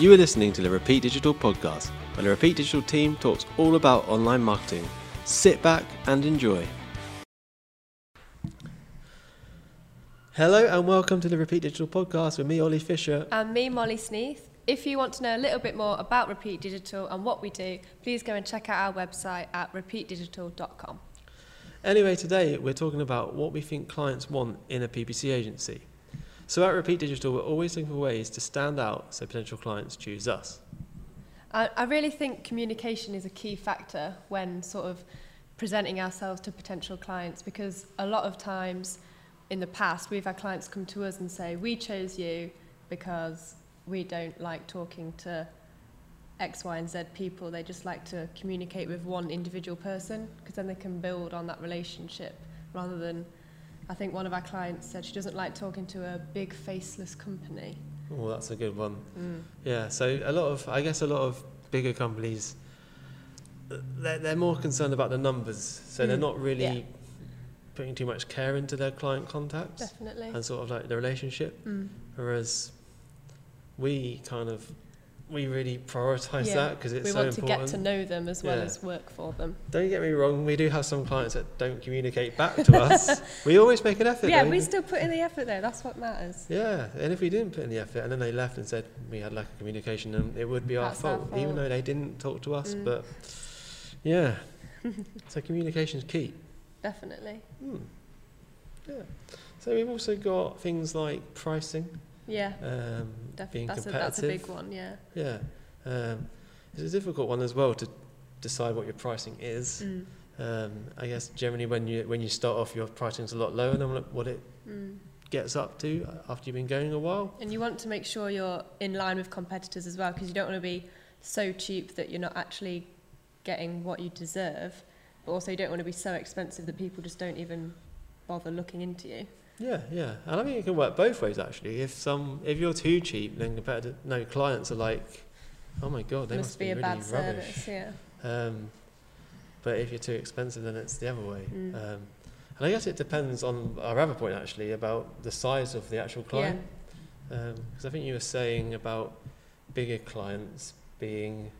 You are listening to the Repeat Digital podcast, where the Repeat Digital team talks all about online marketing. Sit back and enjoy. Hello and welcome to the Repeat Digital podcast with me, Ollie Fisher. And me, Molly Sneath. If you want to know a little bit more about Repeat Digital and what we do, please go and check out our website at repeatdigital.com. Anyway, today we're talking about what we think clients want in a PPC agency. So at Repeat Digital, we're always looking for ways to stand out so potential clients choose us. I, really think communication is a key factor when sort of presenting ourselves to potential clients because a lot of times in the past we've had clients come to us and say, We chose you because we don't like talking to X, Y, and Z people. They just like to communicate with one individual person because then they can build on that relationship rather than I think one of our clients said she doesn't like talking to a big faceless company. Oh, that's a good one. Mm. Yeah, so a lot of, I guess, a lot of bigger companies, they're, they're more concerned about the numbers. So they're Mm, not really yeah. putting too much care into their client contacts Definitely. and sort of like the relationship. Mm. Whereas we kind of, we really prioritise Yeah, that because it's We so want to get to know them as well Yeah. as work for them. Don't get me wrong, we do have some clients that don't communicate back to us. we always make an effort. yeah, though. we still put in the effort there. That's what matters. Yeah, and if we didn't put in the effort and then they left and said we had lack of communication, then it would be our, That's our fault, even though they didn't talk to us. Mm. But yeah, so communication is key. Definitely. Hmm. Yeah. So we've also got things like pricing, Yeah, um, def- being that's a, competitive. that's a big one. Yeah. Yeah, um, it's a difficult one as well to decide what your pricing is. Mm. Um, I guess generally when you when you start off, your pricing's a lot lower than what- what it Mm. gets up to after you've been going a while. And you want to make sure you're in line with competitors as well, because you don't want to be so cheap that you're not actually getting what you deserve, but also you don't want to be so expensive that people just don't even bother looking into you. Yeah, yeah, and I think it can work both ways actually. If some, if you're too cheap, then compared to no clients are like, oh my god, they must, must, be, a really bad rubbish. service. Yeah. Um, but if you're too expensive, then it's the other way. Mm. Um, and I guess it depends on our other point actually about the size of the actual client. Because I think you were saying about bigger clients being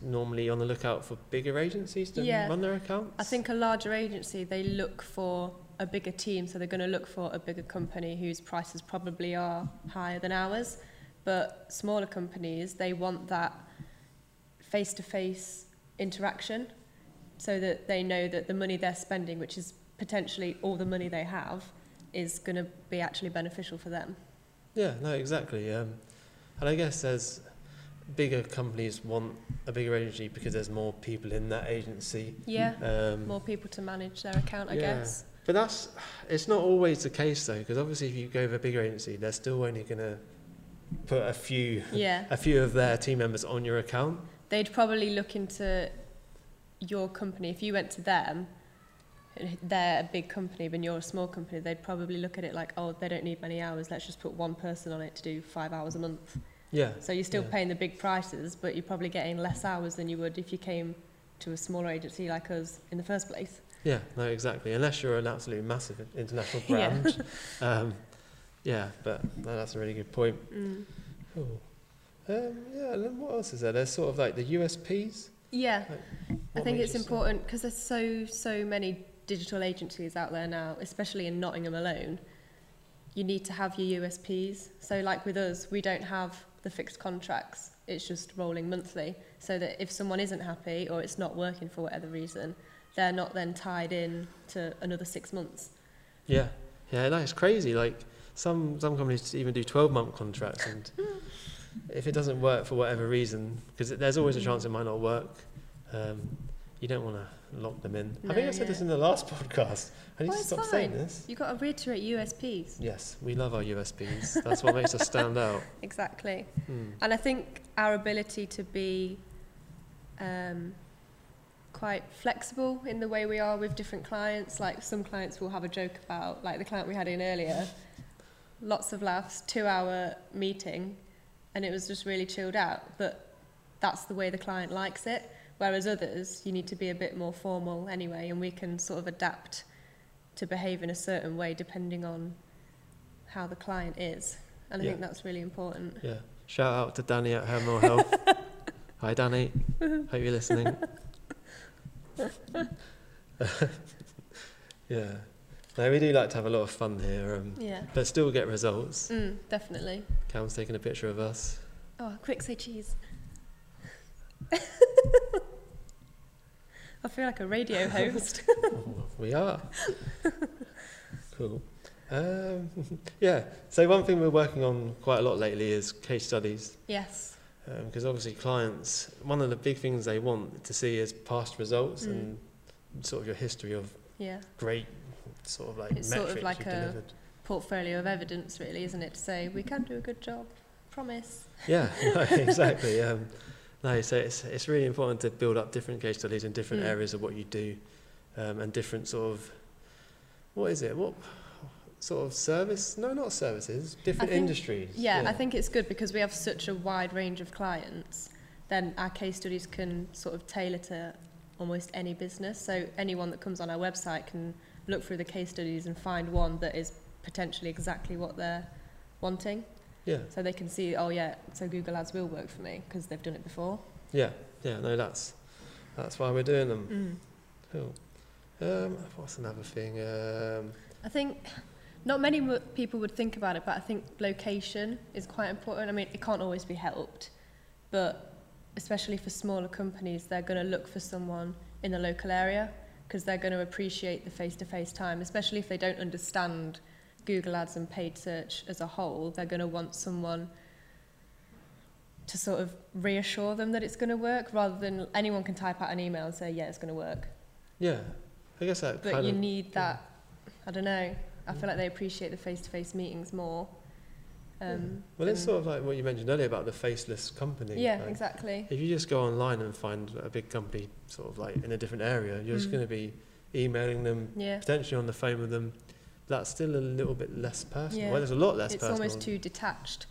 normally on the lookout for bigger agencies to Yeah. run their accounts. I think a larger agency, they look for a bigger team, so they're going to look for a bigger company whose prices probably are higher than ours. But smaller companies, they want that face to face interaction so that they know that the money they're spending, which is potentially all the money they have, is going to be actually beneficial for them. Yeah, no, exactly. Um, and I guess there's bigger companies want a bigger agency because there's more people in that agency. Yeah, Um, more people to manage their account, I yeah. guess. But that's it's not always the case though, because obviously if you go with a bigger agency, they're still only going to put a few Yeah. a few of their team members on your account. they'd probably look into your company. If you went to them, they're a big company, but you're a small company, they'd probably look at it like, oh, they don't need many hours, let's just put one person on it to do five hours a month. Yeah. So you're still Yeah. paying the big prices, but you're probably getting less hours than you would if you came to a smaller agency like us in the first place. Yeah, no, exactly. Unless you're an absolutely massive international Yeah. brand. um, yeah, but no, that's a really good point. Mm. Cool. Um, yeah, and then what else is there? There's sort of like the USPs. Yeah, Like, I think it's important because there's so so many digital agencies out there now, especially in Nottingham alone. You need to have your USPs. So like with us, we don't have the fixed contracts. It's just rolling monthly, so that if someone isn't happy or it's not working for whatever reason, they're not then tied in to another six months. Yeah, yeah, that's crazy. Like some some companies even do 12 month contracts, and if it doesn't work for whatever reason, because there's always a chance it might not work, um, you don't want to lock them in. I think I said this in the last podcast. I need Well, to stop saying fine. this. You've got to reiterate USPs. Yes, we love our USPs. That's what makes us stand out. Exactly. Hmm. And I think our ability to be um, quite flexible in the way we are with different clients, like some clients will have a joke about, like the client we had in earlier, lots of laughs, two hour meeting, and it was just really chilled out. But that's the way the client likes it. Whereas others, you need to be a bit more formal anyway, and we can sort of adapt to behave in a certain way depending on how the client is. And I Yeah. think that's really important. Yeah. Shout out to Danny at Hemel Health. Hi, Danny. Hope you're listening. yeah. No, we do like to have a lot of fun here, um, Yeah. but still get results. Mm, definitely. Cam's taking a picture of us. Oh, quick, say cheese. I feel like a radio host. we are. cool. Um, yeah. So one thing we're working on quite a lot lately is case studies. yes. Because obviously clients, one of the big things they want to see is past results Mm. and sort of your history of Yeah. great sort of like It's sort of like a- delivered. Portfolio of evidence, really, isn't it? To say we can do a good job. Promise. Yeah, no, exactly. Um, no, so it's it's really important to build up different case studies in different Mm. areas of what you do, um, and different sort of what is it? What sort of service? No, not services. Different think- industries. Yeah, I think it's good because we have such a wide range of clients. Then our case studies can sort of tailor to almost any business. So anyone that comes on our website can look through the case studies and find one that is potentially exactly what they're wanting. Yeah, So they can see, oh yeah, so Google Ads will work for me because they've done it before. yeah, yeah. No, that's that's why we're doing them. Mm. Cool. Um, what's another thing? Um, I think not many people would think about it, but I think location is quite important. I mean, it can't always be helped, but especially for smaller companies, they're going to look for someone in the local area because they're going to appreciate the face-to-face time, especially if they don't understand Google Ads and paid search as a whole. They're going to want someone to sort of reassure them that it's going to work rather than anyone can type out an email and say, yeah, it's going to work. yeah, I guess that But you need that. I don't know. I feel like they appreciate the face-to-face meetings more. Um, Well, it's sort of like what you mentioned earlier about the faceless company. yeah, like, exactly. If you just go online and find a big company, sort of like in a different area, you're just Mm. going to be emailing them, Yeah, potentially on the phone with them. That's still a little bit less personal. Yeah. Well, there's a lot less it's personal. almost too detached.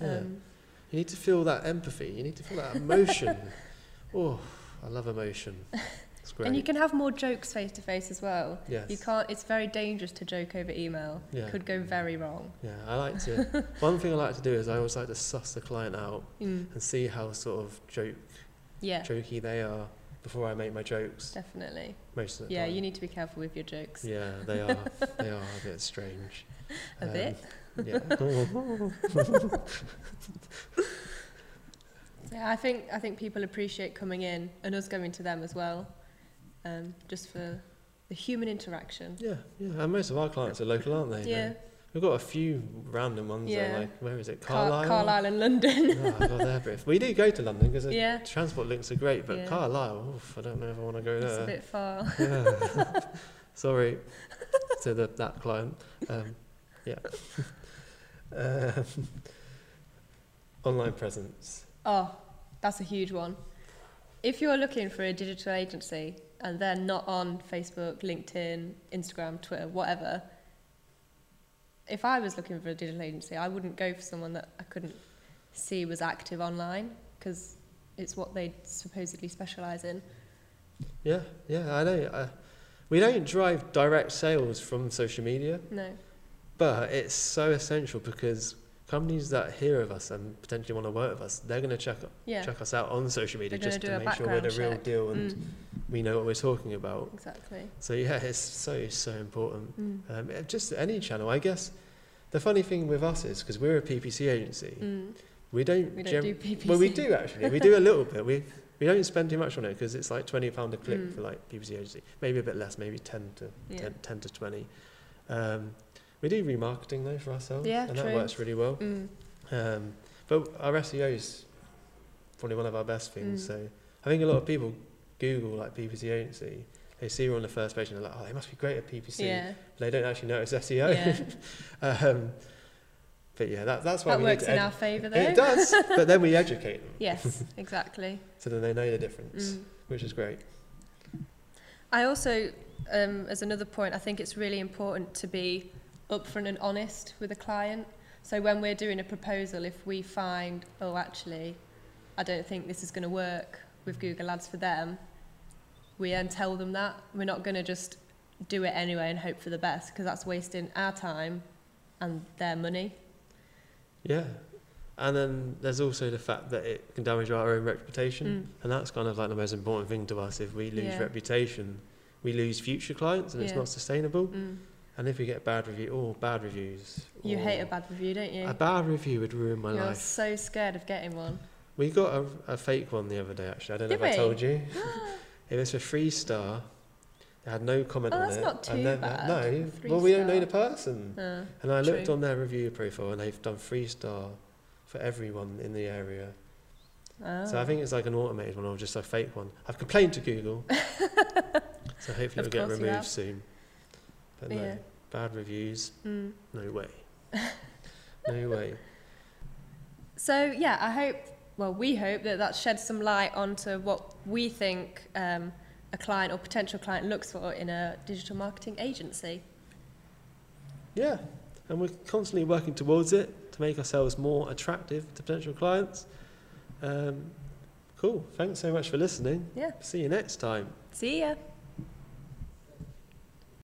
Yeah. Um, You need to feel that empathy. You need to feel that emotion. oh, I love emotion. It's great. and you can have more jokes face to face as well. yes. You can't. It's very dangerous to joke over email. Yeah. Could go very wrong. Yeah, I like to. one thing I like to do is I always like to suss the client out Mm. and see how sort of joke Yeah, jokey they are before I make my jokes. definitely. Most of the Yeah, time. you need to be careful with your jokes. Yeah, they are. they are a bit strange. A bit? Yeah. Yeah, I think I think people appreciate coming in and us going to them as well, um, just for the human interaction. yeah, yeah. And most of our clients are local, aren't they? Yeah, We've got a few random ones. that Yeah. like, where is it? Car- Carlisle. Carlisle and London. Oh, God, they're we do go to London because the yeah, transport links are great, but Yeah. Carlisle, oof, I don't know if I want to go there. it's a bit far. Yeah. Sorry to the, that client. Um, yeah. um, online presence. Oh, that's a huge one. If you're looking for a digital agency and they're not on Facebook, LinkedIn, Instagram, Twitter, whatever, if I was looking for a digital agency, I wouldn't go for someone that I couldn't see was active online because it's what they supposedly specialise in. Yeah, yeah, I know. I, we don't drive direct sales from social media, No. but it's so essential because companies that hear of us and potentially want to work with us, they're going to check Yeah. check us out on social media just to make sure we're the background real check. deal and Mm, we know what we're talking about. exactly. So yeah, it's so so important. Mm. Um, just any channel, I guess. The funny thing with us is because we're a PPC agency, Mm. we don't. We don't do PPC. Well, we do actually. We do a little bit. We we don't spend too much on it because it's like twenty pound a click Mm. for like PPC agency. Maybe a bit less, maybe ten to Yeah. 10, 10 to twenty. Um, we do remarketing though for ourselves, Yeah, and true. that works really well. Mm. Um, but our SEO is probably one of our best things. Mm. So I think a lot of people Google like PPC agency. They see we're on the first page and they're like, "Oh, they must be great at PPC." Yeah. But they don't actually know it's SEO. Yeah. um, but yeah, that, that's why That we works in our favour though. It does, but then we educate them Yes, exactly. so then they know the difference, Mm. which is great. I also, um, as another point, I think it's really important to be upfront and honest with a client. So when we're doing a proposal, if we find, oh, actually, I don't think this is going to work with Google Ads for them, we then tell them that. We're not going to just do it anyway and hope for the best because that's wasting our time and their money. Yeah. And then there's also the fact that it can damage our own reputation. Mm. And that's kind of like the most important thing to us. If we lose Yeah. reputation, we lose future clients and it's not sustainable. Mm. And if we get bad review, oh, bad reviews. You hate a bad review, don't you? A bad review would ruin my You're life. so scared of getting one. We got a, a fake one the other day, actually. I don't know Did if I told you. it was for three star. They had no comment Oh, on that's it. not too and then, bad. No, Three well, we don't know the person. Uh, And I looked on their review profile and they've done three star for everyone in the area. Oh. So I think it's like an automated one or just a fake one. I've complained to Google. so hopefully it'll get removed soon. But no, Yeah. bad reviews, Mm. no way. no way. So yeah, I hope. Well, we hope that that sheds some light onto what we think um, a client or potential client looks for in a digital marketing agency. Yeah, and we're constantly working towards it to make ourselves more attractive to potential clients. Um, cool. Thanks so much for listening. Yeah. See you next time. See ya.